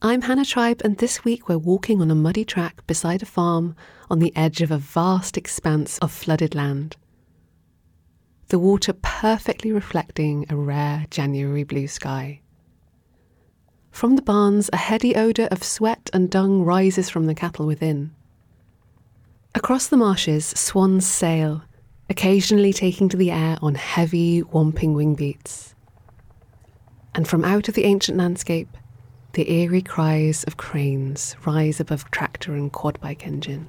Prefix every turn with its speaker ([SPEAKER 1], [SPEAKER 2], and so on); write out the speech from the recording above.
[SPEAKER 1] I'm Hannah Tribe, and this week we're walking on a muddy track beside a farm on the edge of a vast expanse of flooded land. The water perfectly reflecting a rare January blue sky. From the barns, a heady odour of sweat and dung rises from the cattle within. Across the marshes, swans sail, occasionally taking to the air on heavy, whomping wing beats. And from out of the ancient landscape, the eerie cries of cranes rise above tractor and quad bike engine.